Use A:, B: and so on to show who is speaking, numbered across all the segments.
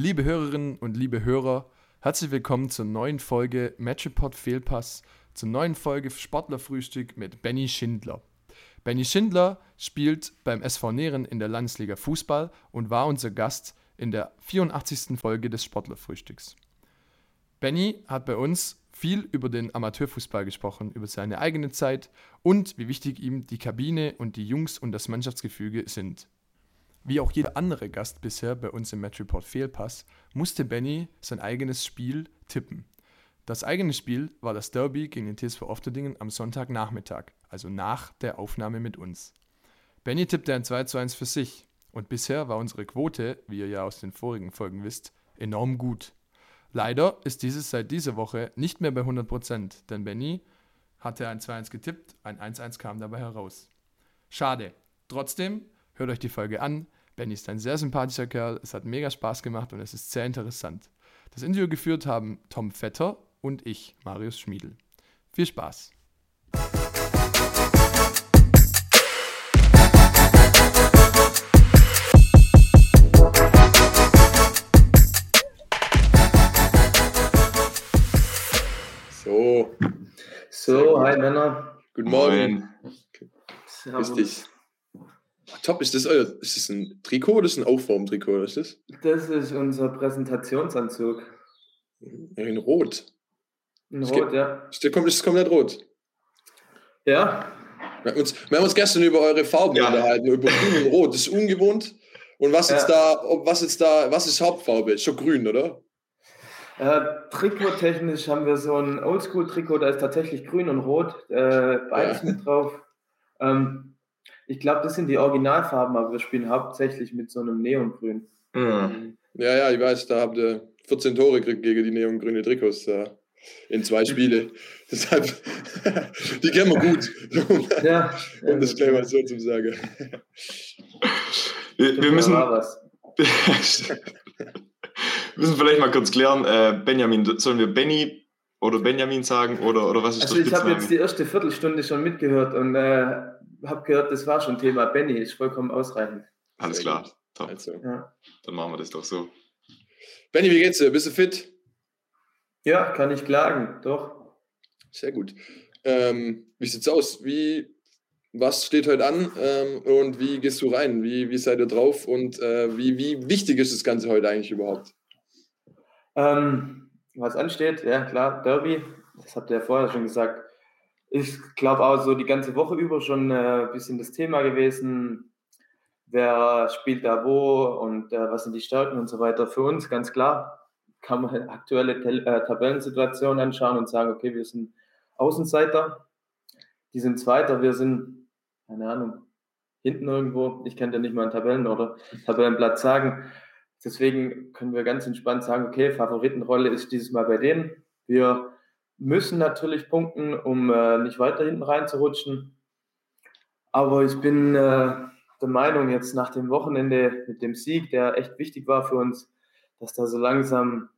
A: Liebe Hörerinnen und liebe Hörer, herzlich willkommen zur neuen Folge Matchpot Fehlpass, zur neuen Folge Sportlerfrühstück mit Benny Schindler. Benny Schindler spielt beim SV Nähren in der Landesliga Fußball und war unser Gast in der 84. Folge des Sportlerfrühstücks. Benny hat bei uns viel über den Amateurfußball gesprochen, über seine eigene Zeit und wie wichtig ihm die Kabine und die Jungs und das Mannschaftsgefüge sind. Wie auch jeder andere Gast bisher bei uns im Match Report Fehlpass, musste Benny sein eigenes Spiel tippen. Das eigene Spiel war das Derby gegen den TSV Ofterdingen am Sonntagnachmittag, also nach der Aufnahme mit uns. Benny tippte ein 2 zu 1 für sich und bisher war unsere Quote, wie ihr ja aus den vorigen Folgen wisst, enorm gut. Leider ist dieses seit dieser Woche nicht mehr bei 100%, denn Benny hatte ein 2-1 getippt, ein 1-1 kam dabei heraus. Schade. Trotzdem, hört euch die Folge an. Benny ist ein sehr sympathischer Kerl, es hat mega Spaß gemacht und es ist sehr interessant. Das Interview geführt haben Tom Vetter und ich, Marius Schmiedel. Viel Spaß!
B: So.
C: So, hi Männer.
B: Guten Morgen. Grüß dich. Ach, top, ist das euer, ist das ein Trikot oder ist das ein Aufwärmtrikot? ist das?
C: Das ist unser Präsentationsanzug.
B: In Rot.
C: In
B: Das
C: Rot,
B: geht-
C: ja.
B: Ist der komplett, ist komplett rot.
C: Ja,
B: Wir haben, uns, wir haben uns gestern über eure Farben
D: Ja.
B: unterhalten, über Grün und Rot. Das ist ungewohnt. Und was jetzt
C: Ja.
B: da, ob- was jetzt da, was ist Hauptfarbe? Ist schon grün, oder?
C: äh, trikottechnisch haben wir so ein Oldschool-Trikot, da ist tatsächlich grün und rot, äh, beides
B: Ja.
C: mit drauf. Ähm, ich glaube, das sind die Originalfarben, aber wir spielen hauptsächlich mit so einem Neongrün.
D: Mhm.
B: Ja, ja, ich weiß, da habt ihr 14 Tore gekriegt gegen die neongrüne Trikots da in zwei Spiele. Deshalb, die kennen wir gut.
C: Ja,
B: um das gleich mal so zu sagen.
D: Wir, wir müssen,
C: Da war was.
D: wir müssen vielleicht mal kurz klären, äh, Benjamin, sollen wir Benny oder Benjamin sagen oder, oder was ist
C: Also
D: der
C: ich habe jetzt die erste Viertelstunde schon mitgehört und äh, habe gehört, das war schon Thema Benny, ist vollkommen ausreichend.
D: Alles klar, top.
B: Also.
C: Ja.
D: Dann machen wir das doch so.
B: Benny, wie geht's dir? Bist du fit?
C: Ja, kann ich klagen, doch.
B: Sehr gut. Ähm, wie sieht's aus? Wie, was steht heute an ähm, und wie gehst du rein? Wie, wie seid ihr drauf und äh, wie, wie wichtig ist das Ganze heute eigentlich überhaupt?
C: Ähm, was ansteht, ja klar, Derby, das habt ihr ja vorher schon gesagt. Ich glaube auch so die ganze Woche über schon äh, ein bisschen das Thema gewesen. Wer spielt da wo und äh, was sind die Stärken und so weiter. Für uns ganz klar, kann man aktuelle Tel äh, Tabellensituation anschauen und sagen, okay, wir sind Außenseiter, die sind Zweiter, wir sind, keine Ahnung, hinten irgendwo. Ich kann dir nicht mal einen Tabellen- oder Tabellenplatz sagen. Deswegen können wir ganz entspannt sagen, okay, Favoritenrolle ist dieses Mal bei denen. Wir müssen natürlich punkten, um äh, nicht weiter hinten reinzurutschen. Aber ich bin äh, der Meinung, jetzt nach dem Wochenende mit dem Sieg, der echt wichtig war für uns, dass da so langsam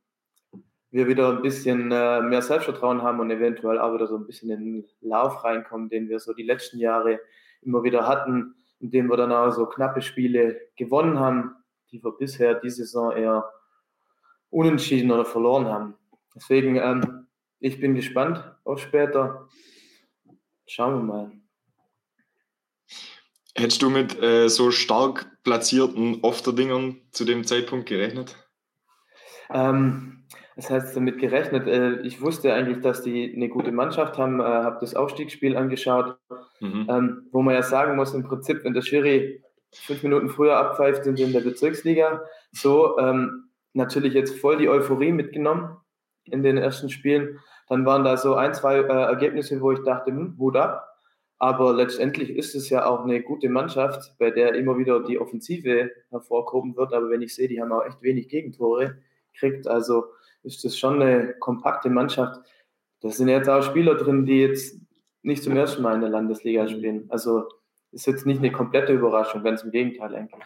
C: wir wieder ein bisschen äh, mehr Selbstvertrauen haben und eventuell auch wieder so ein bisschen in den Lauf reinkommen, den wir so die letzten Jahre immer wieder hatten, indem wir dann auch so knappe Spiele gewonnen haben, die wir bisher die Saison eher unentschieden oder verloren haben. Deswegen, ähm, ich bin gespannt auf später. Schauen wir mal.
D: Hättest du mit äh, so stark platzierten Ofterdingern zu dem Zeitpunkt gerechnet?
C: Ähm, das heißt damit gerechnet. Äh, ich wusste eigentlich, dass die eine gute Mannschaft haben, äh, habe das Aufstiegsspiel angeschaut,
D: Mhm.
C: ähm, wo man ja sagen muss, im Prinzip, wenn der Schiri fünf Minuten früher abpfeift, sind wir in der Bezirksliga. So, ähm, natürlich jetzt voll die Euphorie mitgenommen in den ersten Spielen. Dann waren da so ein, zwei äh, Ergebnisse, wo ich dachte, hm, Hut ab. Aber letztendlich ist es ja auch eine gute Mannschaft, bei der immer wieder die Offensive hervorkommen wird. Aber wenn ich sehe, die haben auch echt wenig Gegentore kriegt, also ist das schon eine kompakte Mannschaft. Da sind jetzt auch Spieler drin, die jetzt nicht zum ersten Mal in der Landesliga spielen. Also ist jetzt nicht eine komplette Überraschung, ganz im Gegenteil eigentlich.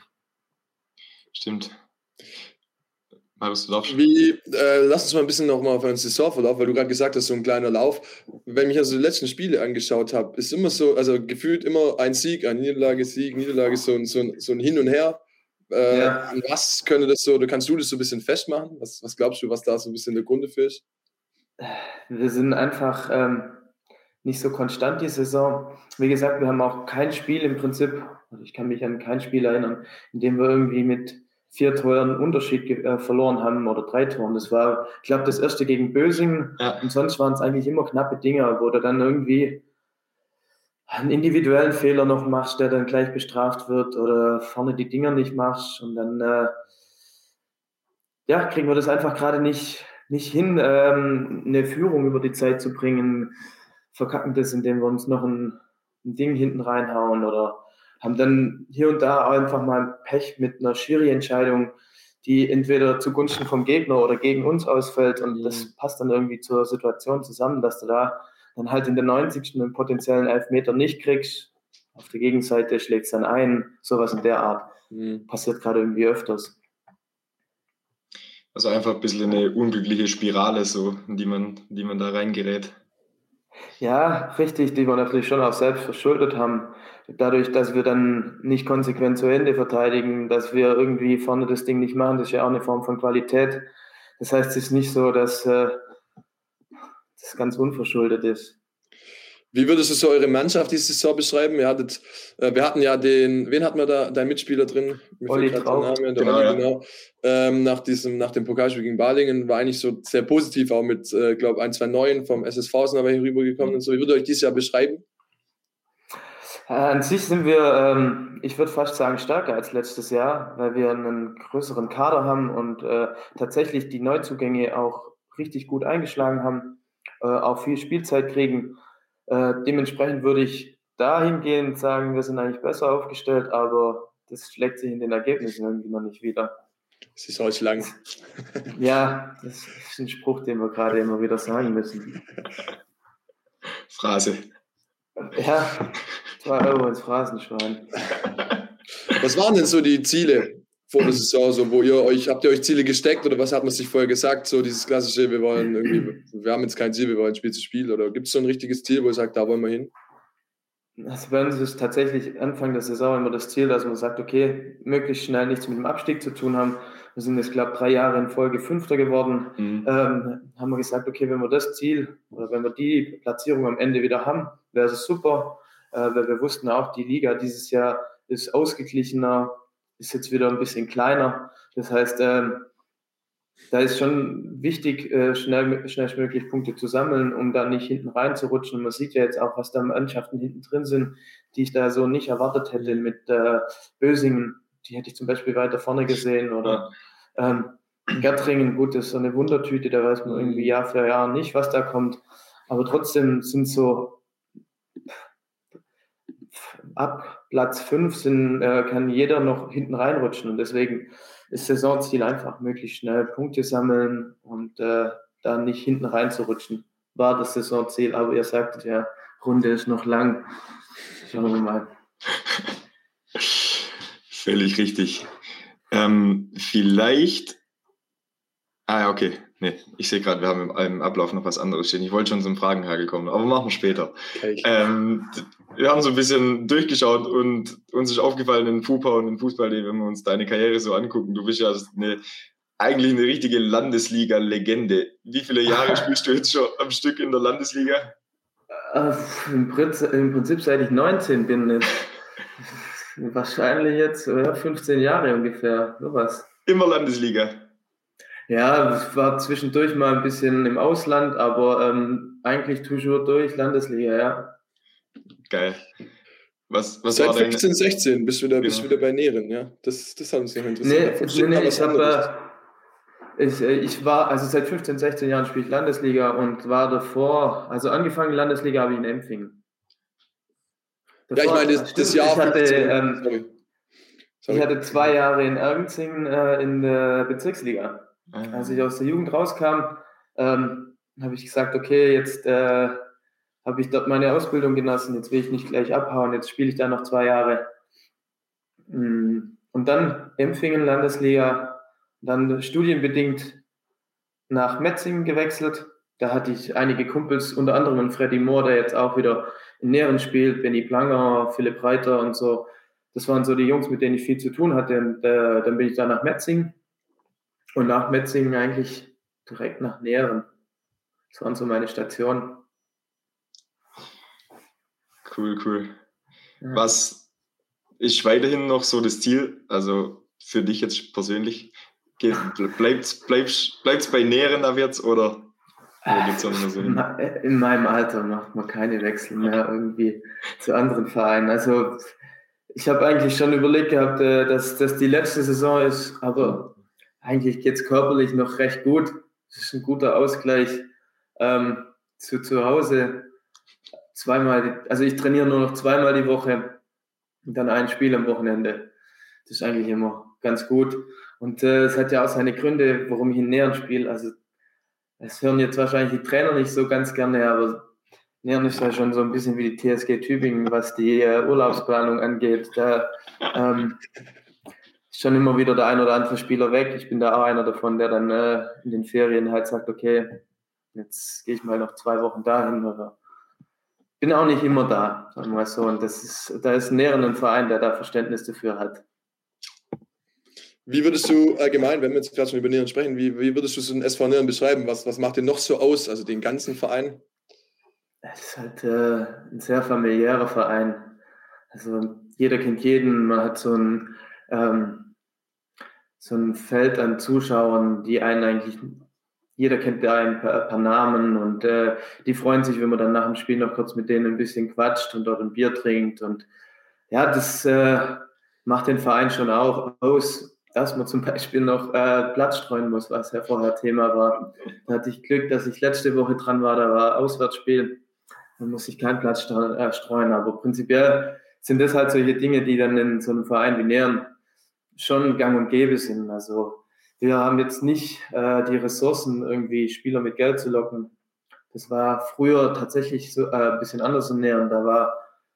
D: Stimmt. Marius, du darfst.
B: Wie, äh, lass uns mal ein bisschen nochmal auf einen Saisonverlauf, weil du gerade gesagt hast, so ein kleiner Lauf. Wenn ich also die letzten Spiele angeschaut habe, ist immer so, also gefühlt immer ein Sieg, eine Niederlage, Sieg, Niederlage, so ein, so ein, so ein Hin und Her. Äh,
C: Ja.
B: An was könnte das so, oder kannst du das so ein bisschen festmachen? Was, was glaubst du, was da so ein bisschen der Grund für ist?
C: Wir sind einfach ähm, nicht so konstant die Saison. Wie gesagt, wir haben auch kein Spiel im Prinzip, also ich kann mich an kein Spiel erinnern, in dem wir irgendwie mit vier Toren Unterschied äh, verloren haben oder drei Toren. Das war, ich glaube, das erste gegen Bösingen
D: Ja.
C: und sonst waren es eigentlich immer knappe Dinger, wo du dann irgendwie einen individuellen Fehler noch machst, der dann gleich bestraft wird oder vorne die Dinger nicht machst und dann äh, ja, kriegen wir das einfach gerade nicht, nicht hin, ähm, eine Führung über die Zeit zu bringen, verkacken das, indem wir uns noch ein, ein Ding hinten reinhauen oder haben dann hier und da einfach mal Pech mit einer Schiri-Entscheidung, die entweder zugunsten vom Gegner oder gegen uns ausfällt und das passt dann irgendwie zur Situation zusammen, dass du da dann halt in der 90. einen potenziellen Elfmeter nicht kriegst. Auf der Gegenseite schlägst dann ein, sowas in der Art.
B: Hm.
C: Passiert gerade irgendwie öfters.
D: Also einfach ein bisschen eine unglückliche Spirale, so, in die man, in die man da reingerät.
C: Ja, richtig, die wir natürlich schon auch selbst verschuldet haben. Dadurch, dass wir dann nicht konsequent zu Ende verteidigen, dass wir irgendwie vorne das Ding nicht machen, das ist ja auch eine Form von Qualität. Das heißt, es ist nicht so, dass äh, das ganz unverschuldet ist.
B: Wie würdest du so eure Mannschaft diese Saison beschreiben? Ihr hattet, äh, wir hatten ja den, wen hatten wir da, dein Mitspieler drin? Mir
C: Olli.
B: Name,
D: Genau,
B: Olli,
D: ja.
B: genau. Ähm, nach, diesem, nach dem Pokalspiel gegen Balingen war eigentlich so sehr positiv, auch mit, äh, glaube ein, zwei Neuen vom SSV sind aber hier rübergekommen und so. Wie würdet ihr euch dieses Jahr beschreiben?
C: Äh, An sich sind wir, ähm, ich würde fast sagen, stärker als letztes Jahr, weil wir einen größeren Kader haben und äh, tatsächlich die Neuzugänge auch richtig gut eingeschlagen haben, äh, auch viel Spielzeit kriegen. Äh, dementsprechend würde ich dahingehend sagen, wir sind eigentlich besser aufgestellt, aber das schlägt sich in den Ergebnissen irgendwie noch nicht wieder.
B: Es ist heute lang.
C: Ja, das ist ein Spruch, den wir gerade immer wieder sagen müssen.
D: Phrase.
C: Ja, zwei Euro ins Phrasenschwein.
B: Was waren denn so die Ziele vor der Saison, so, wo ihr euch, habt ihr euch Ziele gesteckt oder was hat man sich vorher gesagt? So dieses klassische, wir wollen irgendwie, wir haben jetzt kein Ziel, wir wollen Spiel zu Spiel oder gibt es so ein richtiges Ziel, wo ihr sagt, da wollen wir hin?
C: Also bei uns ist tatsächlich Anfang der Saison immer das Ziel, dass man sagt, okay, möglichst schnell nichts mit dem Abstieg zu tun haben. Wir sind jetzt, glaube ich, drei Jahre in Folge Fünfter geworden.
D: Mhm.
C: Ähm, haben wir gesagt, okay, wenn wir das Ziel oder wenn wir die Platzierung am Ende wieder haben, wäre es super. Äh, weil wir wussten auch, die Liga dieses Jahr ist ausgeglichener, ist jetzt wieder ein bisschen kleiner. Das heißt, ähm, da ist schon wichtig, äh, schnell, schnellstmöglich Punkte zu sammeln, um da nicht hinten reinzurutschen. Man sieht ja jetzt auch, was da Mannschaften hinten drin sind, die ich da so nicht erwartet hätte mit äh, Bösingen. Die hätte ich zum Beispiel weiter vorne gesehen oder ähm, Gärtringen, gut, das ist so eine Wundertüte, da weiß man irgendwie Jahr für Jahr nicht, was da kommt. Aber trotzdem sind so ab Platz 5 sind, äh, kann jeder noch hinten reinrutschen und deswegen ist Saisonziel einfach möglichst schnell Punkte sammeln und äh, da nicht hinten reinzurutschen. War das Saisonziel, aber ihr sagtet ja, Runde ist noch lang. Schauen wir mal.
D: Völlig richtig. Ähm, vielleicht. Ah, okay. Nee, ich sehe gerade, wir haben im, im Ablauf noch was anderes stehen. Ich wollte schon zum Fragenhagel kommen, aber machen wir später.
B: Okay.
D: Ähm, wir haben so ein bisschen durchgeschaut und uns ist aufgefallen in FUPA und in Fußball, wenn wir uns deine Karriere so angucken. Du bist ja eine, eigentlich eine richtige Landesliga-Legende. Wie viele Jahre spielst du jetzt schon am Stück in der Landesliga?
C: Äh, Im, Prinzip, Im Prinzip seit ich 19 bin, jetzt, wahrscheinlich jetzt ja, 15 Jahre ungefähr, sowas.
D: Immer Landesliga.
C: Ja, ich war zwischendurch mal ein bisschen im Ausland, aber ähm, eigentlich toujours durch Landesliga, ja.
D: Geil. Was, was
B: Seit
D: war deine,
B: 15, 16 bist du wieder, bist
D: Genau.
B: wieder bei Nähren, ja? Das, das hat uns noch
C: Nee,
B: interessiert.
C: nee, nee
B: was
C: ich habe, äh, ich, äh, ich war, also seit 15, 16 Jahren spiele ich Landesliga und war davor, also angefangen Landesliga habe ich in Empfingen.
B: ja, ich meine, das, das Jahr
C: ich hatte,
B: 15,
C: ähm,
B: sorry. Sorry.
C: ich hatte zwei Jahre in Ergenzing äh, in der Bezirksliga. Als ich aus der Jugend rauskam, ähm, habe ich gesagt, okay, jetzt äh, habe ich dort meine Ausbildung genossen, jetzt will ich nicht gleich abhauen, jetzt spiele ich da noch zwei Jahre. Mm, Und dann Empfingen, Landesliga, dann studienbedingt nach Metzingen gewechselt. Da hatte ich einige Kumpels, unter anderem Freddy Moore, der jetzt auch wieder in Näheren spielt, Benny Planger, Philipp Reiter und so. das waren so die Jungs, mit denen ich viel zu tun hatte. Und äh, dann bin ich da nach Metzing und nach Metzing eigentlich direkt nach Näheren. Das waren so meine Stationen.
D: Cool, cool. Ja. Was ist weiterhin noch so das Ziel? Also für dich jetzt persönlich? Bleibt es bleibt's, bei Näheren ab jetzt oder
C: in meinem Alter macht man keine Wechsel mehr irgendwie zu anderen Vereinen. Also ich habe eigentlich schon überlegt gehabt, äh, dass das die letzte Saison ist, aber eigentlich geht es körperlich noch recht gut. Es ist ein guter Ausgleich ähm, zu zu Hause. Zweimal, also ich trainiere nur noch zweimal die Woche und dann ein Spiel am Wochenende. Das ist eigentlich immer ganz gut. Und äh, es hat ja auch seine Gründe, warum ich in Nähern spiele. Also es hören jetzt wahrscheinlich die Trainer nicht so ganz gerne, aber Nähern ist ja schon so ein bisschen wie die TSG Tübingen, was die äh, Urlaubsplanung angeht. Da ähm, ist schon immer wieder der ein oder andere Spieler weg. Ich bin da auch einer davon, der dann äh, in den Ferien halt sagt, okay, jetzt gehe ich mal noch zwei Wochen dahin oder bin auch nicht immer da, sagen wir mal so. Und das ist, da ist ein Verein, der da Verständnis dafür hat.
B: Wie würdest du allgemein, wenn wir jetzt gerade schon über Nieren sprechen, wie, wie würdest du so einen SV Nieren beschreiben? Was, was macht den noch so aus, also den ganzen Verein?
C: Es ist halt äh, ein sehr familiärer Verein. Also jeder kennt jeden, man hat so ein, ähm, so ein Feld an Zuschauern, die einen eigentlich, jeder kennt einen per, per Namen und äh, die freuen sich, wenn man dann nach dem Spiel noch kurz mit denen ein bisschen quatscht und dort ein Bier trinkt. Und ja, das äh, macht den Verein schon auch aus dass man zum Beispiel noch äh, Platz streuen muss, was ja vorher Thema war. Da hatte ich Glück, dass ich letzte Woche dran war, da war Auswärtsspiel. Da muss ich keinen Platz äh, streuen. Aber prinzipiell sind das halt solche Dinge, die dann in so einem Verein wie Nähern schon gang und gäbe sind. Also wir haben jetzt nicht äh, die Ressourcen, irgendwie Spieler mit Geld zu locken. Das war früher tatsächlich so, äh, ein bisschen anders in Nähern. Da war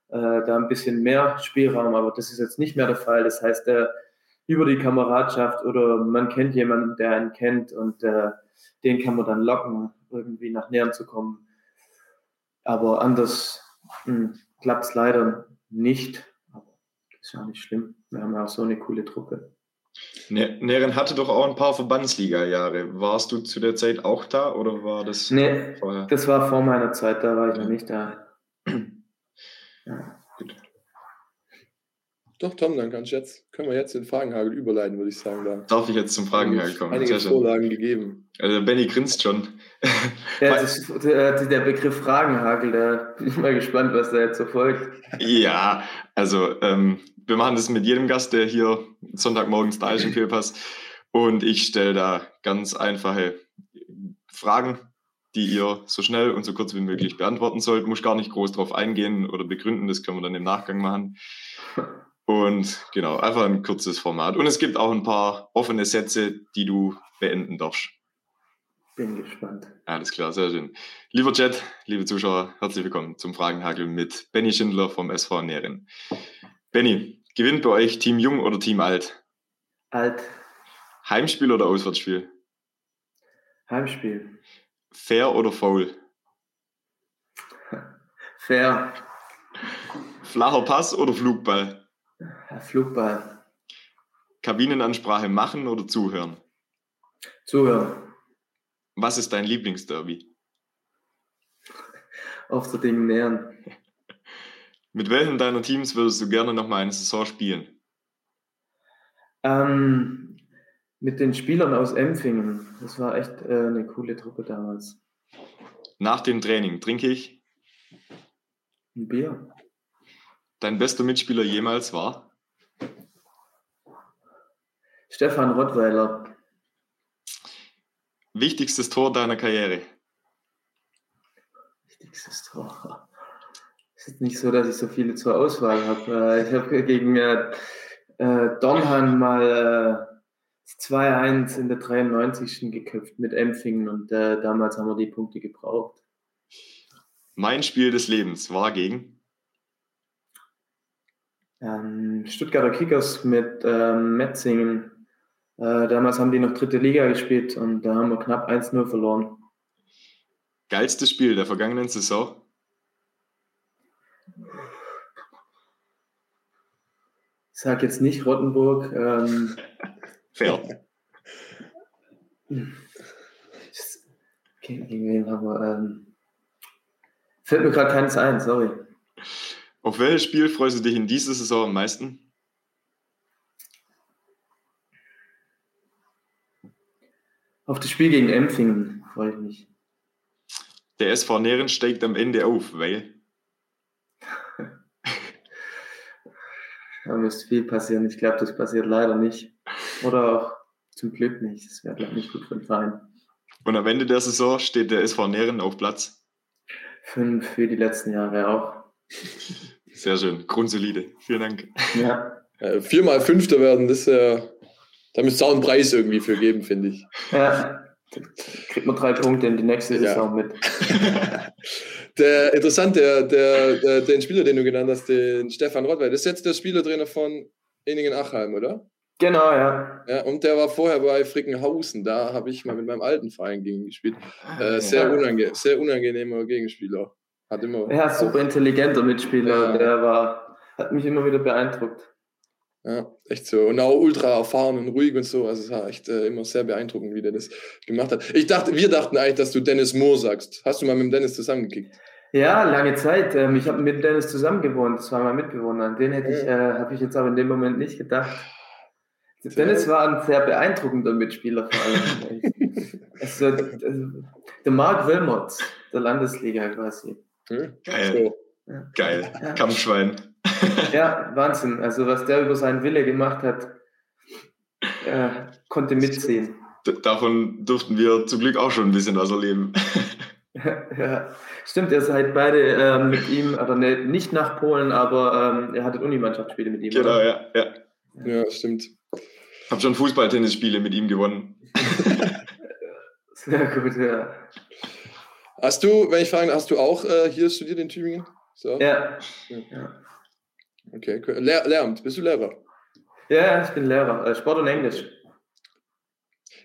C: äh, da ein bisschen mehr Spielraum, aber das ist jetzt nicht mehr der Fall. Das heißt, der über die Kameradschaft oder man kennt jemanden, der einen kennt und äh, den kann man dann locken, irgendwie nach Nähern zu kommen. Aber anders hm, klappt es leider nicht. Aber ist ja nicht schlimm. Wir haben ja auch so eine coole Truppe.
D: Nähren hatte doch auch ein paar Verbandsliga-Jahre. Warst du zu der Zeit auch da oder war das
C: nee, vorher? Das war vor meiner Zeit, da war ich noch nicht da.
B: ja. Doch, Tom, dann kannst jetzt, können wir jetzt den Fragenhagel überleiten, würde ich sagen. Da
D: Darf ich jetzt zum Fragenhagel kommen?
B: Einige Vorlagen gegeben.
D: Also Benny grinst schon.
C: Ja, ist, der, der, Begriff Fragenhagel, da bin ich mal gespannt, was da jetzt so folgt.
D: Ja, also ähm, wir machen das mit jedem Gast, der hier Sonntagmorgens da ist im Fehlpass. Und ich stelle da ganz einfache Fragen, die ihr so schnell und so kurz wie möglich beantworten sollt. Muss gar nicht groß drauf eingehen oder begründen, das können wir dann im Nachgang machen. Und genau, einfach ein kurzes Format. Und es gibt auch ein paar offene Sätze, die du beenden darfst.
C: Bin gespannt.
D: Alles klar, sehr schön. Lieber Chat, liebe Zuschauer, herzlich willkommen zum Fragenhagel mit Benny Schindler vom SV Nähren. Benny, gewinnt bei euch Team Jung oder Team Alt?
C: Alt.
D: Heimspiel oder Auswärtsspiel?
C: Heimspiel.
D: Fair oder faul?
C: Fair.
D: Flacher Pass oder Flugball?
C: Flugball.
D: Kabinenansprache machen oder zuhören?
C: Zuhören.
D: Was ist dein Lieblingsderby?
C: Auf der Dinge nähern.
D: Mit welchen deiner Teams würdest du gerne nochmal eine Saison spielen?
C: Ähm, mit den Spielern aus Empfingen. Das war echt äh, eine coole Truppe damals.
D: Nach dem Training trinke ich?
C: Ein Bier.
D: Dein bester Mitspieler jemals war?
C: Stefan Rottweiler.
D: Wichtigstes Tor deiner Karriere?
C: Wichtigstes Tor. Ist nicht so, dass ich so viele zur Auswahl habe. Äh, ich habe gegen äh, äh, Donhan mal äh, 2-1 in der 93. geköpft mit Empfingen und äh, damals haben wir die Punkte gebraucht.
D: Mein Spiel des Lebens war gegen?
C: ähm, Stuttgarter Kickers mit ähm, Metzingen. Äh, damals haben die noch dritte Liga gespielt und da haben wir knapp 1-0 verloren.
D: Geilstes Spiel der vergangenen Saison?
C: Sage jetzt nicht Rottenburg. Ähm,
D: Fair.
C: gegen, wen haben wir? Ähm, fällt mir gerade keins ein, sorry.
D: Auf welches Spiel freust du dich in dieser Saison am meisten?
C: Auf das Spiel gegen Empfingen freue ich mich.
D: Der SV Nähren steigt am Ende auf, weil
C: Da müsste viel passieren. Ich glaube, das passiert leider nicht. Oder auch zum Glück nicht. Das wäre, glaube ich, nicht gut für den Verein.
D: und am Ende der Saison steht der SV Nähren auf Platz.
C: Fünf für die letzten Jahre auch.
D: Sehr schön, grundsolide. Vielen Dank.
C: Ja,
B: Äh, viermal Fünfter werden, das ist ja. Da müsste es auch einen Preis irgendwie für geben, finde ich.
C: ja. Kriegt man drei Punkte in die nächste
B: Ja.
C: Saison mit.
B: Der interessant, der, der, der, den Spieler, den du genannt hast, den Stefan Rottweil, das ist jetzt der Spielertrainer von Eningen-Achheim, oder?
C: Genau, ja.
B: Ja, und der war vorher bei Frickenhausen. Da habe ich mal mit meinem alten Verein gegen gespielt. Äh, sehr,
C: Ja.
B: unange sehr unangenehmer Gegenspieler. Hat immer.
C: Ja, super intelligenter Mitspieler.
B: Ja.
C: Der war, hat mich immer wieder beeindruckt.
B: Ja, echt so. Und auch ultra erfahren und ruhig und so. Also es war echt äh, immer sehr beeindruckend, wie der das gemacht hat. Ich dachte, wir dachten eigentlich, dass du Dennis Moore sagst. Hast du mal mit dem Dennis zusammengekickt?
C: Ja, lange Zeit. Ähm, Ich habe mit Dennis zusammen gewohnt. Das war mein Mitbewohner. An den hätte ich, äh, habe ich jetzt aber in dem Moment nicht gedacht. Dennis war ein sehr beeindruckender Mitspieler vor allem. also, also, der Mark Wilmot der Landesliga quasi.
B: Hm?
D: Geil.
B: So.
D: Geil.
C: Ja.
D: Kampfschwein.
C: Ja, Wahnsinn. Also was der über seinen Wille gemacht hat, äh, konnte mitziehen.
D: Davon durften wir zum Glück auch schon ein bisschen was erleben.
C: Ja, stimmt, ihr seid beide ähm, mit ihm, oder ne, nicht nach Polen, aber ähm, ihr hattet Unimannschaftsspiele mit ihm.
D: genau,
C: oder?
D: ja, ja.
B: Ja, stimmt.
D: Hab schon Fußball-Tennisspiele mit ihm gewonnen.
C: Sehr gut, ja.
B: Hast du, wenn ich frage, hast du auch äh, hier studiert in Tübingen? So?
C: Ja,
B: Okay, cool. Lehr Lehramt, bist du Lehrer?
C: ja ich bin Lehrer, äh, Sport und Englisch.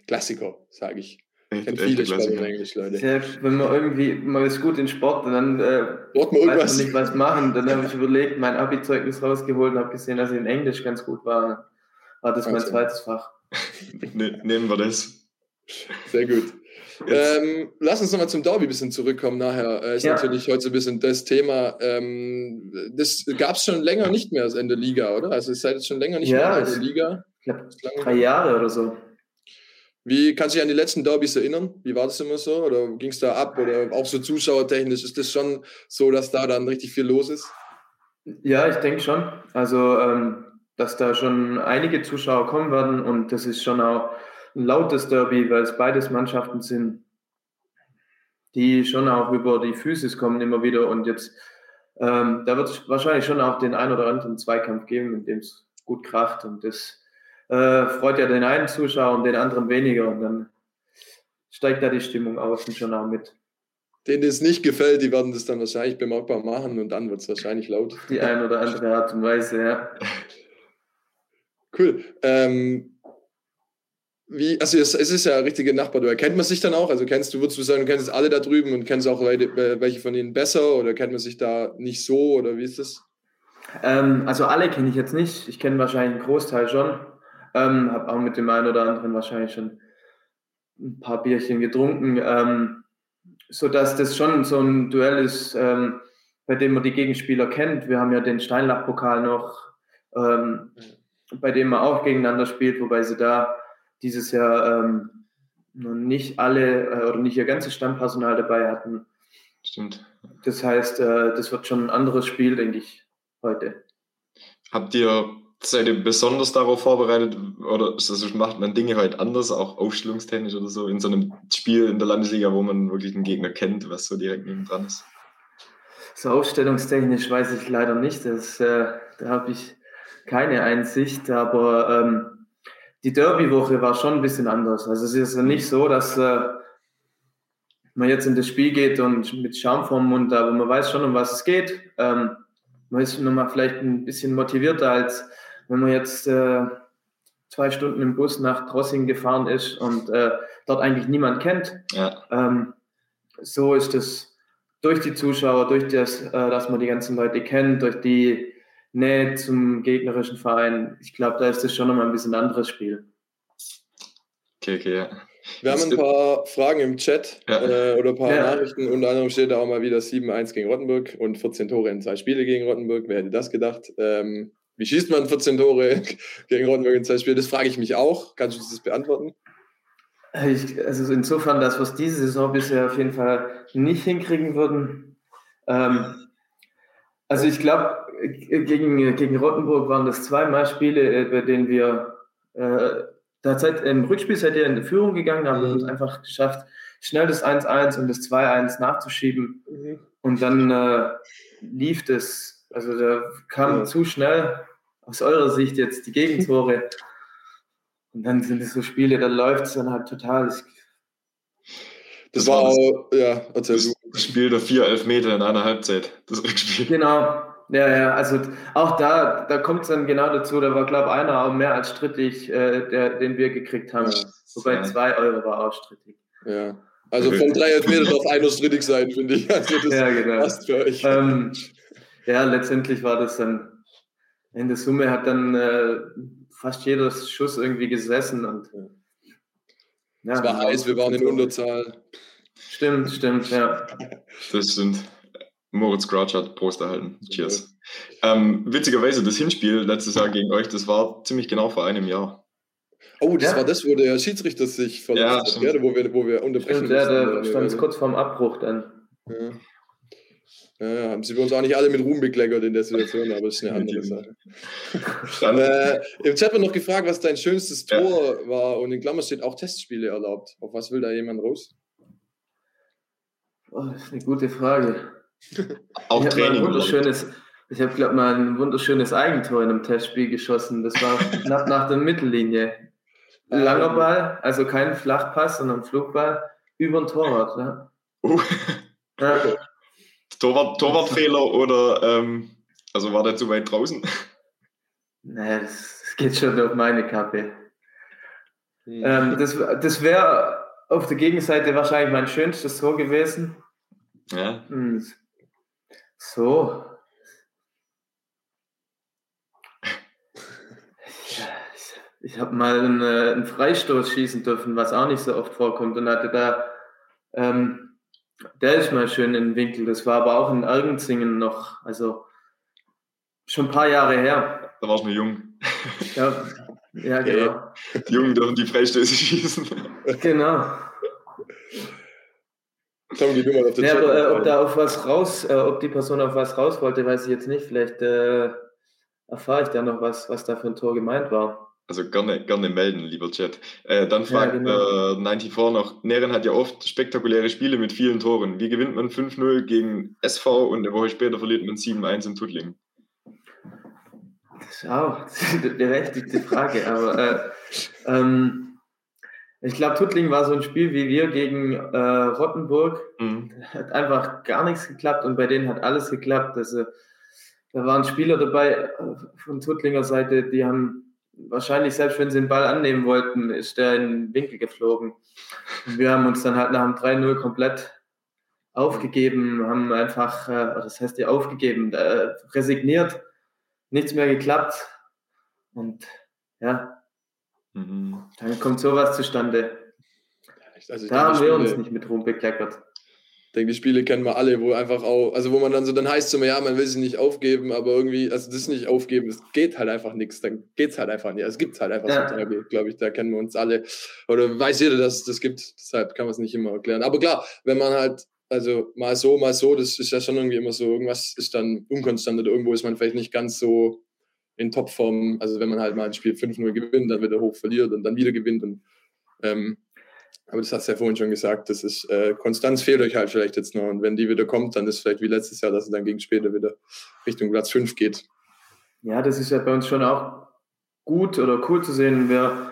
B: Klassiker, sage ich.
D: Echt, echte
B: viele Sport
D: Klassiker.
B: Englisch, Leute.
C: Ja, wenn man irgendwie, man ist gut in Sport und dann äh,
B: mal
C: weiß
B: irgendwas.
C: man nicht, was machen. Dann habe ich überlegt, mein Abi-Zeugnis rausgeholt und habe gesehen, dass ich in Englisch ganz gut war. War das mein
B: Wahnsinn.
C: zweites Fach.
D: Ne nehmen wir das.
B: Sehr gut. Ähm, lass uns nochmal zum Derby ein bisschen zurückkommen nachher. Äh, ist
C: Ja.
B: natürlich heute so ein bisschen das Thema. Ähm, das gab es schon länger nicht mehr in der Liga, oder? Also ihr seid jetzt schon länger nicht
C: Ja,
B: mehr in
C: es-
B: der Liga.
C: Ich glaube, drei Jahre oder so.
B: Wie kannst du dich an die letzten Derbys erinnern? Wie war das immer so? Oder ging es da ab? Oder auch so zuschauertechnisch ist das schon so, dass da dann richtig viel los ist?
C: Ja, ich denke schon. Also, ähm, dass da schon einige Zuschauer kommen werden und das ist schon auch ein lautes Derby, weil es beides Mannschaften sind, die schon auch über die Physis kommen immer wieder und jetzt, ähm, da wird es wahrscheinlich schon auch den ein oder anderen Zweikampf geben, in dem es gut kracht und das äh, freut ja den einen Zuschauer und den anderen weniger und dann steigt da die Stimmung außen schon auch mit.
B: Denen es nicht gefällt, die werden das dann wahrscheinlich bemerkbar machen und dann wird es wahrscheinlich laut.
C: Die ein oder andere Art und Weise, ja.
B: Cool. Ähm, wie, also es, es ist ja ein richtiger Nachbar. Du erkennt man sich dann auch? Also kennst du, würdest du sagen, du kennst alle da drüben und kennst auch Leute, welche von ihnen besser oder kennt man sich da nicht so oder wie ist das?
C: Ähm, also alle kenne ich jetzt nicht. Ich kenne wahrscheinlich einen Großteil schon. Ähm, habe auch mit dem einen oder anderen wahrscheinlich schon ein paar Bierchen getrunken. Ähm, sodass das schon so ein Duell ist, ähm, bei dem man die Gegenspieler kennt. Wir haben ja den Steinlach-Pokal noch, ähm, bei dem man auch gegeneinander spielt, wobei sie da dieses Jahr ähm, noch nicht alle äh, oder nicht ihr ganzes Stammpersonal dabei hatten.
D: stimmt.
C: Das heißt, äh, das wird schon ein anderes Spiel, denke ich, heute.
D: Habt ihr, seid ihr besonders darauf vorbereitet oder ist das, so, macht man Dinge halt anders, auch aufstellungstechnisch oder so, in so einem Spiel in der Landesliga, wo man wirklich einen Gegner kennt, was so direkt neben dran ist?
C: So ausstellungstechnisch weiß ich leider nicht. Das, äh, da habe ich keine Einsicht, aber ähm, die Derby-Woche war schon ein bisschen anders. Also es ist ja nicht so, dass äh, man jetzt in das Spiel geht und mit Schaum vorm Mund, aber man weiß schon, um was es geht. Ähm, man ist nochmal vielleicht ein bisschen motivierter, als wenn man jetzt äh, zwei Stunden im Bus nach Drossing gefahren ist und äh, dort eigentlich niemand kennt.
D: Ja,
C: Ähm, so ist es durch die Zuschauer, durch das, äh, dass man die ganzen Leute kennt, durch die Nähe zum gegnerischen Verein. Ich glaube, da ist das schon nochmal ein bisschen ein anderes Spiel.
D: Okay, okay, ja.
B: Wir haben ein paar Fragen im Chat
D: Ja.
B: äh, oder ein paar
C: Ja.
B: Nachrichten. Unter anderem steht da auch mal wieder 7-1 gegen Rottenburg und 14 Tore in zwei Spiele gegen Rottenburg. Wer hätte das gedacht? Ähm, wie schießt man 14 Tore gegen Rottenburg in zwei Spiele? Das frage ich mich auch. Kannst du das beantworten?
C: Ich, also insofern, dass wir es diese Saison bisher auf jeden Fall nicht hinkriegen würden. Ähm, also ich glaube, gegen, gegen Rottenburg waren das zweimal Spiele, äh, bei denen wir äh, da im Rückspiel seid ihr in die Führung gegangen, haben
B: Mhm.
C: es einfach geschafft, schnell das 1-1 und das 2-1 nachzuschieben. Und dann äh, lief das, also da kam
B: Ja.
C: zu schnell aus eurer Sicht jetzt die Gegentore. Und dann sind es so Spiele, da läuft es dann halt total.
B: Das,
D: Das
B: war auch, ja, erzähl du.
D: Das Spiel der vier Elfmeter in einer Halbzeit, das Rückspiel.
C: genau, ja, ja, also auch da, da kommt es dann genau dazu, da war, glaube ich, einer auch mehr als strittig, äh, der, den wir gekriegt haben. Wobei
D: Ja.
C: zwei Euro war auch strittig.
B: Ja. Also von drei Elfmeter darf einer strittig sein, finde ich. Also das
C: Ja, genau.
B: passt für euch.
C: Ähm, ja, letztendlich war das dann, in der Summe hat dann äh, fast jeder Schuss irgendwie gesessen und ja,
B: es war heiß, wir waren in Unterzahl.
C: Stimmt, stimmt, ja.
D: Das sind Moritz Grouch hat Prost erhalten. Cheers. Ähm, witzigerweise, das Hinspiel letztes Jahr gegen euch, das war ziemlich genau vor einem Jahr.
B: Oh, das
C: Ja.
B: war das, wo der Schiedsrichter sich
D: Ja,
B: verletzt hat,
D: stimmt.
B: gell? wo, wir, wo wir unterbrechen
C: Stimmt, ja, da
B: mussten.
C: stand es kurz vorm Abbruch dann.
B: Ja. Ja, haben sie bei uns auch nicht alle mit Ruhm bekleckert in der Situation, aber das ist eine andere Sache. Äh, Im Chat wird noch gefragt, was dein schönstes
D: Ja.
B: Tor war und in Klammer steht auch Testspiele erlaubt. Auf was will da jemand raus?
C: Oh, das ist eine gute Frage.
D: auch
C: ich habe mal ein
D: Training.
C: wunderschönes, ich habe glaube mal ein wunderschönes Eigentor in einem Testspiel geschossen. Das war knapp nach der Mittellinie. Ein langer Ball, also kein Flachpass, sondern Flugball über ein Torwart. Ja.
D: Uh,
C: Ja.
D: Torwart, Torwartfehler oder ähm, also war der zu weit draußen?
C: Nee, das, das geht schon auf meine Kappe.
B: Hm.
C: Ähm, das das wäre auf der Gegenseite wahrscheinlich mein schönstes Tor gewesen.
D: Ja.
C: Hm. So. Ich habe mal einen, äh, einen Freistoß schießen dürfen, was auch nicht so oft vorkommt. Und hatte da, ähm, der ist mal schön in den Winkel. Das war aber auch in Ergenzingen noch, also schon ein paar Jahre her.
D: Da warst du nur jung.
C: Ja, ja genau.
D: Die Jungen dürfen die Freistöße schießen.
C: Genau.
B: Tom, geh du mal auf den
C: Ja, aber äh, ob da auf was raus, äh, ob die Person auf was raus wollte, weiß ich jetzt nicht. Vielleicht äh, erfahre ich da noch was, was da für ein Tor gemeint war.
D: Also gerne, gerne melden, lieber Chat. Äh, dann
C: Ja,
D: fragt
C: genau.
D: äh, 94 noch, Neren hat ja oft spektakuläre Spiele mit vielen Toren. Wie gewinnt man 5-0 gegen SV und eine Woche später verliert man 7-1 in Tuttlingen?
C: Das ist auch eine berechtigte Frage, aber äh, ähm, ich glaube, Tuttlingen war so ein Spiel wie wir gegen äh, Rottenburg.
D: Mhm.
C: Hat einfach gar nichts geklappt und bei denen hat alles geklappt. Also, da waren Spieler dabei äh, von Tuttlinger Seite, die haben wahrscheinlich, selbst wenn sie den Ball annehmen wollten, ist der in den Winkel geflogen. Und wir haben uns dann halt nach dem 3-0 komplett aufgegeben, haben einfach, äh, das heißt ja aufgegeben, äh, resigniert, nichts mehr geklappt. Und ja,
D: Mhm.
C: dann kommt sowas zustande.
B: Also
C: Da haben wir uns nicht mit rumbekleckert.
B: Ich denke, die Spiele kennen wir alle, wo einfach auch, also wo man dann so, dann heißt es immer, ja, man will sich nicht aufgeben, aber irgendwie, also das nicht aufgeben, es geht halt einfach nichts, dann geht's halt einfach nicht. Es gibt halt einfach
C: Ja.
B: so Tage, glaube ich, da kennen wir uns alle. Oder weiß jeder, dass es das gibt, deshalb kann man es nicht immer erklären. Aber klar, wenn man halt, also mal so, mal so, das ist ja schon irgendwie immer so, irgendwas ist dann unkonstant oder irgendwo ist man vielleicht nicht ganz so in Topform. Also wenn man halt mal ein Spiel 5-0 gewinnt, dann wieder hoch verliert und dann wieder gewinnt und ähm, aber das hast du ja vorhin schon gesagt, das ist äh, Konstanz fehlt euch halt vielleicht jetzt noch. Und wenn die wieder kommt, dann ist vielleicht wie letztes Jahr, dass es dann gegen später wieder Richtung Platz 5 geht.
C: Ja, das ist ja bei uns schon auch gut oder cool zu sehen. Wir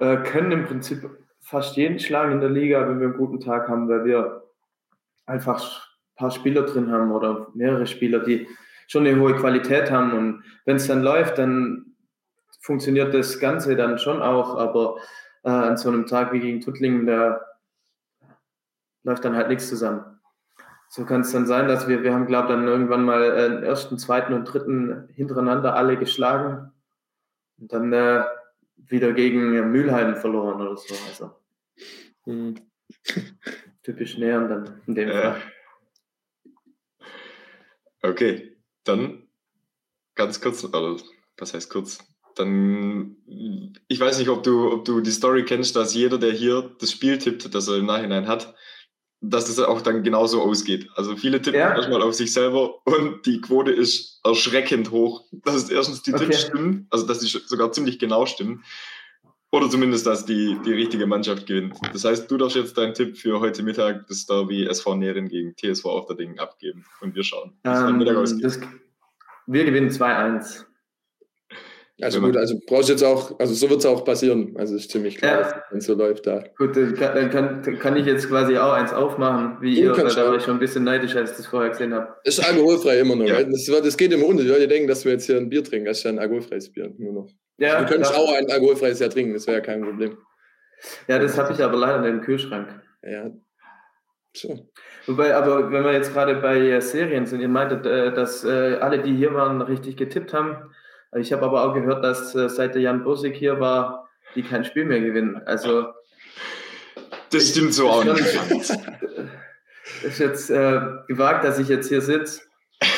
C: äh, können im Prinzip fast jeden schlagen in der Liga, wenn wir einen guten Tag haben, weil wir einfach ein paar Spieler drin haben oder mehrere Spieler, die schon eine hohe Qualität haben. Und wenn es dann läuft, dann funktioniert das Ganze dann schon auch. Aber äh, an so einem Tag wie gegen Tuttlingen, da läuft dann halt nichts zusammen. so kann es dann sein, dass wir, wir haben, glaube ich, dann irgendwann mal äh, den ersten, zweiten und dritten hintereinander alle geschlagen und dann äh, wieder gegen ja, Mülheim verloren oder so. Also
B: Hm.
C: typisch Nähern dann in dem
D: Ja.
C: Fall.
D: Okay, dann ganz kurz, oder was heißt kurz? Dann, ich weiß nicht, ob du, ob du die Story kennst, dass jeder, der hier das Spiel tippt, das er im Nachhinein hat, dass das auch dann genauso ausgeht. Also viele tippen
C: Ja.
D: erstmal auf sich selber und die Quote ist erschreckend hoch. Dass es erstens die
C: Okay.
D: Tipps stimmen, also dass die sogar ziemlich genau stimmen. Oder zumindest, dass die, die richtige Mannschaft gewinnt. Das heißt, du darfst jetzt deinen Tipp für heute Mittag das Derby SV Nähren gegen TSV auf der Ding abgeben. Und wir schauen, wie es am
C: Ähm,
D: Mittag ausgeht.
C: das, wir gewinnen 2-1.
B: Also gut, also brauchst jetzt auch, also so wird es auch passieren. Also ist ziemlich klar,
C: Ja.
B: wenn es so läuft da.
C: Gut, dann kann, kann, ich jetzt quasi auch eins aufmachen, wie
B: Du
C: ihr, weil da war ich schon ein bisschen neidisch, als ich das vorher gesehen habe.
B: Ist alkoholfrei immer noch.
D: Ja.
B: weil Das, das geht immer unter. Die Leute denken, dass wir jetzt hier ein Bier trinken. Das ist ja ein alkoholfreies Bier. Nur noch.
C: Ja,
B: wir können
C: klar.
B: auch ein alkoholfreies Jahr trinken, das wäre ja kein Problem.
C: ja das habe ich aber leider nicht im Kühlschrank.
B: Ja. So.
C: Wobei, aber wenn wir jetzt gerade bei äh, Serien sind, ihr meintet, äh, dass äh, alle, die hier waren, richtig getippt haben. Ich habe aber auch gehört, dass äh, seit der Jan Bosik hier war, die kein Spiel mehr gewinnen. Also
D: Das stimmt so auch nicht.
C: ist jetzt äh, gewagt, dass ich jetzt hier sitze.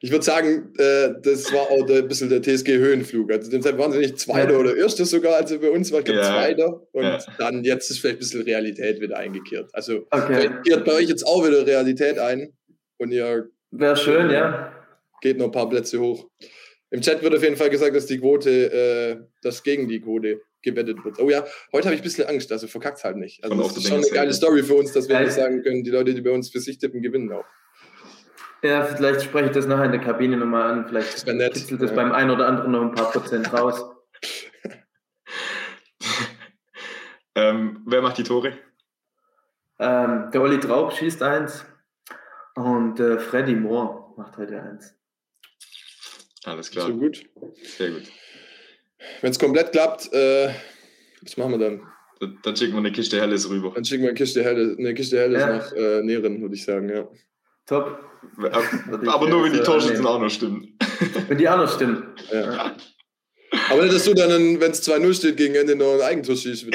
B: Ich würde sagen, äh, das war auch der, ein bisschen der TSG-Höhenflug. Also deshalb waren sie nicht Zweiter
C: Ja.
B: oder Erster sogar, also bei uns war ich glaube
D: Ja.
B: Zweiter. Und
D: Ja.
B: dann jetzt ist vielleicht ein bisschen Realität wieder eingekehrt. Also
C: Okay.
B: vielleicht kehrt bei euch jetzt auch wieder Realität ein und ihr
C: Wäre schön, ja.
B: geht noch ein paar Plätze hoch. Im Chat wird auf jeden Fall gesagt, dass die Quote, äh, dass gegen die Quote gewettet wird. Oh ja, heute habe ich ein bisschen Angst, also verkackt halt nicht. Also das ist schon eine geile. Story für uns, dass wir
C: Ja.
B: nicht sagen können, die Leute, die bei uns für sich tippen, gewinnen auch.
C: Ja, vielleicht spreche ich das nachher in der Kabine nochmal an. Vielleicht
B: Das wäre nett.
C: kitzelt das
B: Ja.
C: beim einen oder anderen noch ein paar Prozent raus.
D: ähm, wer macht die Tore?
C: Ähm, der Olli Traub schießt eins und äh, Freddy Moore macht heute eins.
D: Alles klar,
B: So gut.
D: sehr gut.
B: Wenn es komplett klappt, äh, was machen wir dann?
D: Dann, dann schicken wir eine Kiste Helles rüber.
B: Dann schicken wir eine Kiste Helles, eine Kiste Helles
C: Ja.
B: nach äh, Nähren, würde ich sagen, ja.
C: Top.
D: Aber nur, wenn die
C: äh,
D: Torschützen auch noch stimmen.
C: Wenn die auch noch stimmen.
B: ja. Aber nicht, dass du dann, wenn es 2-0 steht, gegen Ende noch ein Eigentor schießt.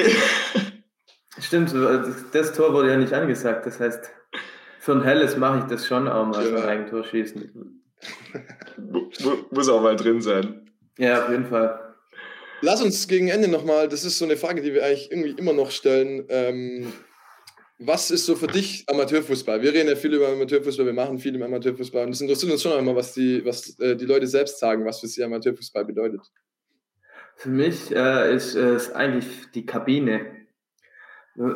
C: Stimmt, das, das Tor wurde ja nicht angesagt. Das heißt, für ein helles mache ich das schon auch mal,
B: Ja.
C: ein Eigentor schießen.
D: Mu- mu- Muss auch mal drin sein.
C: Ja, auf jeden Fall.
B: Lass uns gegen Ende nochmal, das ist so eine Frage, die wir eigentlich irgendwie immer noch stellen. Ähm, was ist so für dich Amateurfußball? Wir reden ja viel über Amateurfußball, wir machen viel im Amateurfußball und es interessiert uns schon einmal, was die, was, äh, die Leute selbst sagen, was für sie Amateurfußball bedeutet.
C: Für mich äh, ist es eigentlich die Kabine.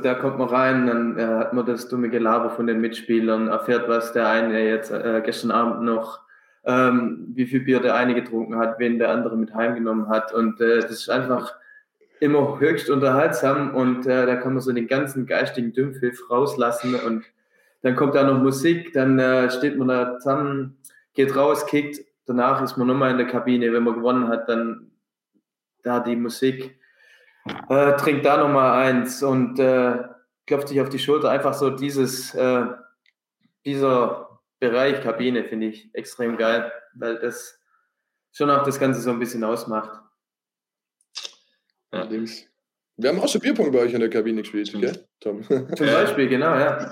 C: Da kommt man rein, dann äh, hat man das dumme Gelaber von den Mitspielern, erfährt, was der eine jetzt äh, gestern Abend noch, ähm, wie viel Bier der eine getrunken hat, wen der andere mit heimgenommen hat. Und äh, das ist einfach immer höchst unterhaltsam und äh, da kann man so den ganzen geistigen Dümpfiff rauslassen und dann kommt da noch Musik, dann äh, steht man da zusammen, geht raus, kickt, danach ist man nochmal in der Kabine, wenn man gewonnen hat, dann da die Musik, äh, trinkt da nochmal eins und äh, klopft sich auf die Schulter. Einfach so dieses, äh, dieser Bereich Kabine finde ich extrem geil, weil das schon auch das Ganze so ein bisschen ausmacht.
D: Ja.
B: Allerdings. Wir haben auch schon Bierpong bei euch in der Kabine gespielt, gell, Tom?
C: Zum. Beispiel, genau, ja.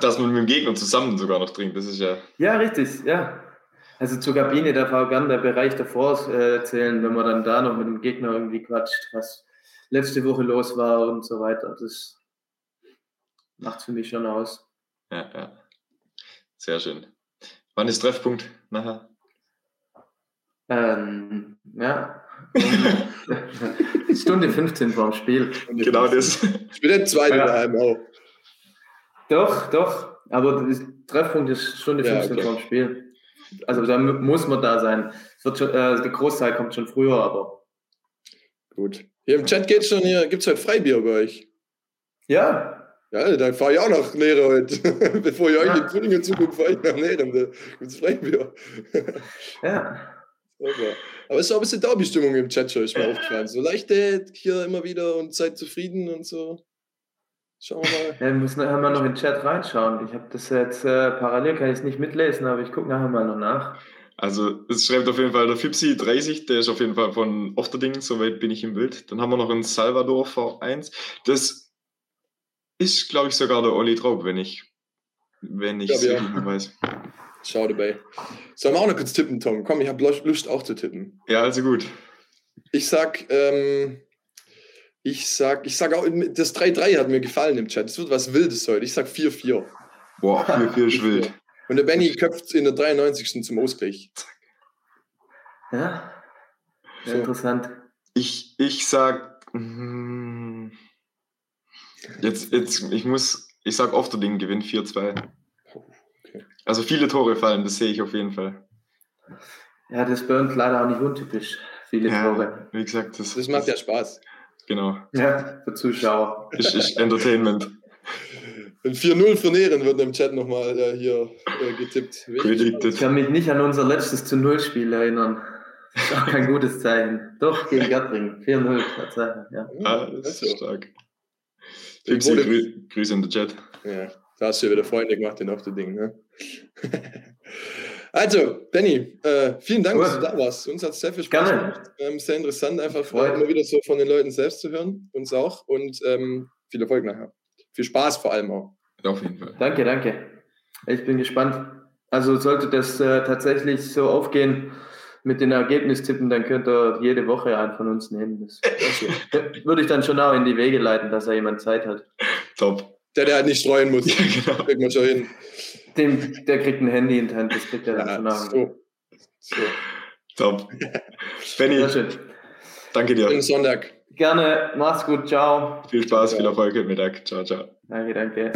D: Dass man mit dem Gegner zusammen sogar noch trinkt, das ist ja.
C: Ja, richtig, ja. Also zur Kabine darf auch gern der Bereich davor äh, erzählen, wenn man dann da noch mit dem Gegner irgendwie quatscht, was letzte Woche los war und so weiter. Das macht für mich schon aus.
D: Ja, ja. Sehr schön. Wann ist Treffpunkt nachher?
C: Ähm, ja. Stunde 15 vorm Spiel.
D: Genau das.
B: Ich bin der Zweite
C: Ja.
B: daheim auch.
C: Doch, doch. Aber der Treffpunkt ist Stunde
B: Ja,
C: 15
B: okay.
C: vorm Spiel. Also da mu- muss man da sein. Es wird schon, äh, der Großteil kommt schon früher, aber.
B: Gut. Hier im Chat geht's schon hier, gibt's heute Freibier bei euch?
C: Ja,
B: Ja, dann fahre ich auch nach Nähere heute. Bevor ihr euch
C: Ja.
B: in Frühling zuguckt, fahre ich nach Nähere. Da gibt's Freibier.
C: ja.
B: Super. Aber es ist auch ein bisschen Derby-Stimmung im Chat schon, ist mir aufgefallen. So leichte hier immer wieder und seid zufrieden und so. Schauen wir mal.
C: Ja, wir müssen nachher mal noch in den Chat reinschauen. Ich habe das jetzt äh, parallel, kann ich es nicht mitlesen, aber ich gucke nachher mal noch nach.
D: Also, es schreibt auf jeden Fall der Fipsi 30, der ist auf jeden Fall von Ofterding, soweit bin ich im Bild. Dann haben wir noch einen Salvador V1. Das ist, glaube ich, sogar der Olli Traub, wenn ich, wenn ich
B: Ja,
D: es weiß.
B: Schau dabei. Sollen wir auch noch kurz tippen, Tom? Komm, ich habe Lust auch zu tippen.
D: Ja, also gut.
B: Ich sag, ähm, ich sag, ich sag auch, das 3-3 hat mir gefallen im Chat. Es wird was Wildes heute. Ich sag 4-4.
D: Boah, 4-4 ist wild.
B: Und der Benny köpft in der 93. zum Ausgleich.
C: Ja, sehr
B: So.
C: interessant.
D: Ich, ich sag, mm, jetzt, jetzt, ich muss, ich sag Ofterding gewinnt 4-2.
B: Okay.
D: Also viele Tore fallen, das sehe ich auf jeden Fall.
C: Ja, das burnt leider auch nicht untypisch. Viele Tore.
D: wie gesagt, das,
B: Das macht ja Spaß.
D: Genau.
C: Ja, für Zuschauer.
D: Ist, ist Entertainment.
B: Und 4-0 für Nähren wird im Chat nochmal äh, hier äh, getippt.
C: Ich kann mich nicht an unser letztes zu Null-Spiel erinnern. Das ist auch kein gutes Zeichen. Doch, gegen Gattring. 4-0, Tatsache. Ja.
D: Ah, das ist stark.
B: Wurde-
D: grü Grüße in den Chat.
B: ja, da hast du ja wieder Freunde gemacht in auf der Ding. Ne? also, Benny, äh, vielen Dank,
C: Cool.
B: dass du da warst. Uns hat es sehr viel Spaß
C: Gerne.
B: gemacht. Ähm, sehr interessant, einfach
C: Freut
B: äh, immer wieder so von den Leuten selbst zu hören. Uns auch. Und ähm, viel Erfolg nachher. Viel Spaß vor allem auch.
D: Auf jeden Fall.
C: Danke, danke. Ich bin gespannt. Also sollte das äh, tatsächlich so aufgehen mit den Ergebnistippen, dann könnt ihr jede Woche einen von uns nehmen. Das, das würde ich dann schon auch in die Wege leiten, dass er jemand Zeit hat.
D: Top.
B: Der, der halt nicht streuen muss.
D: Ja, genau.
B: Kriegt man schon hin.
C: Dem, der kriegt ein Handy in die Hand, das kriegt er dann schon
B: Ja,
C: auch.
B: so. so.
D: Top.
C: Sehr
D: Benny,
C: schön.
D: danke dir.
B: Schönen Sonntag.
C: Gerne, mach's gut, ciao.
D: Viel Spaß, viel
B: Ja.
D: Erfolg im Mittag. Ciao, ciao.
C: Danke, danke.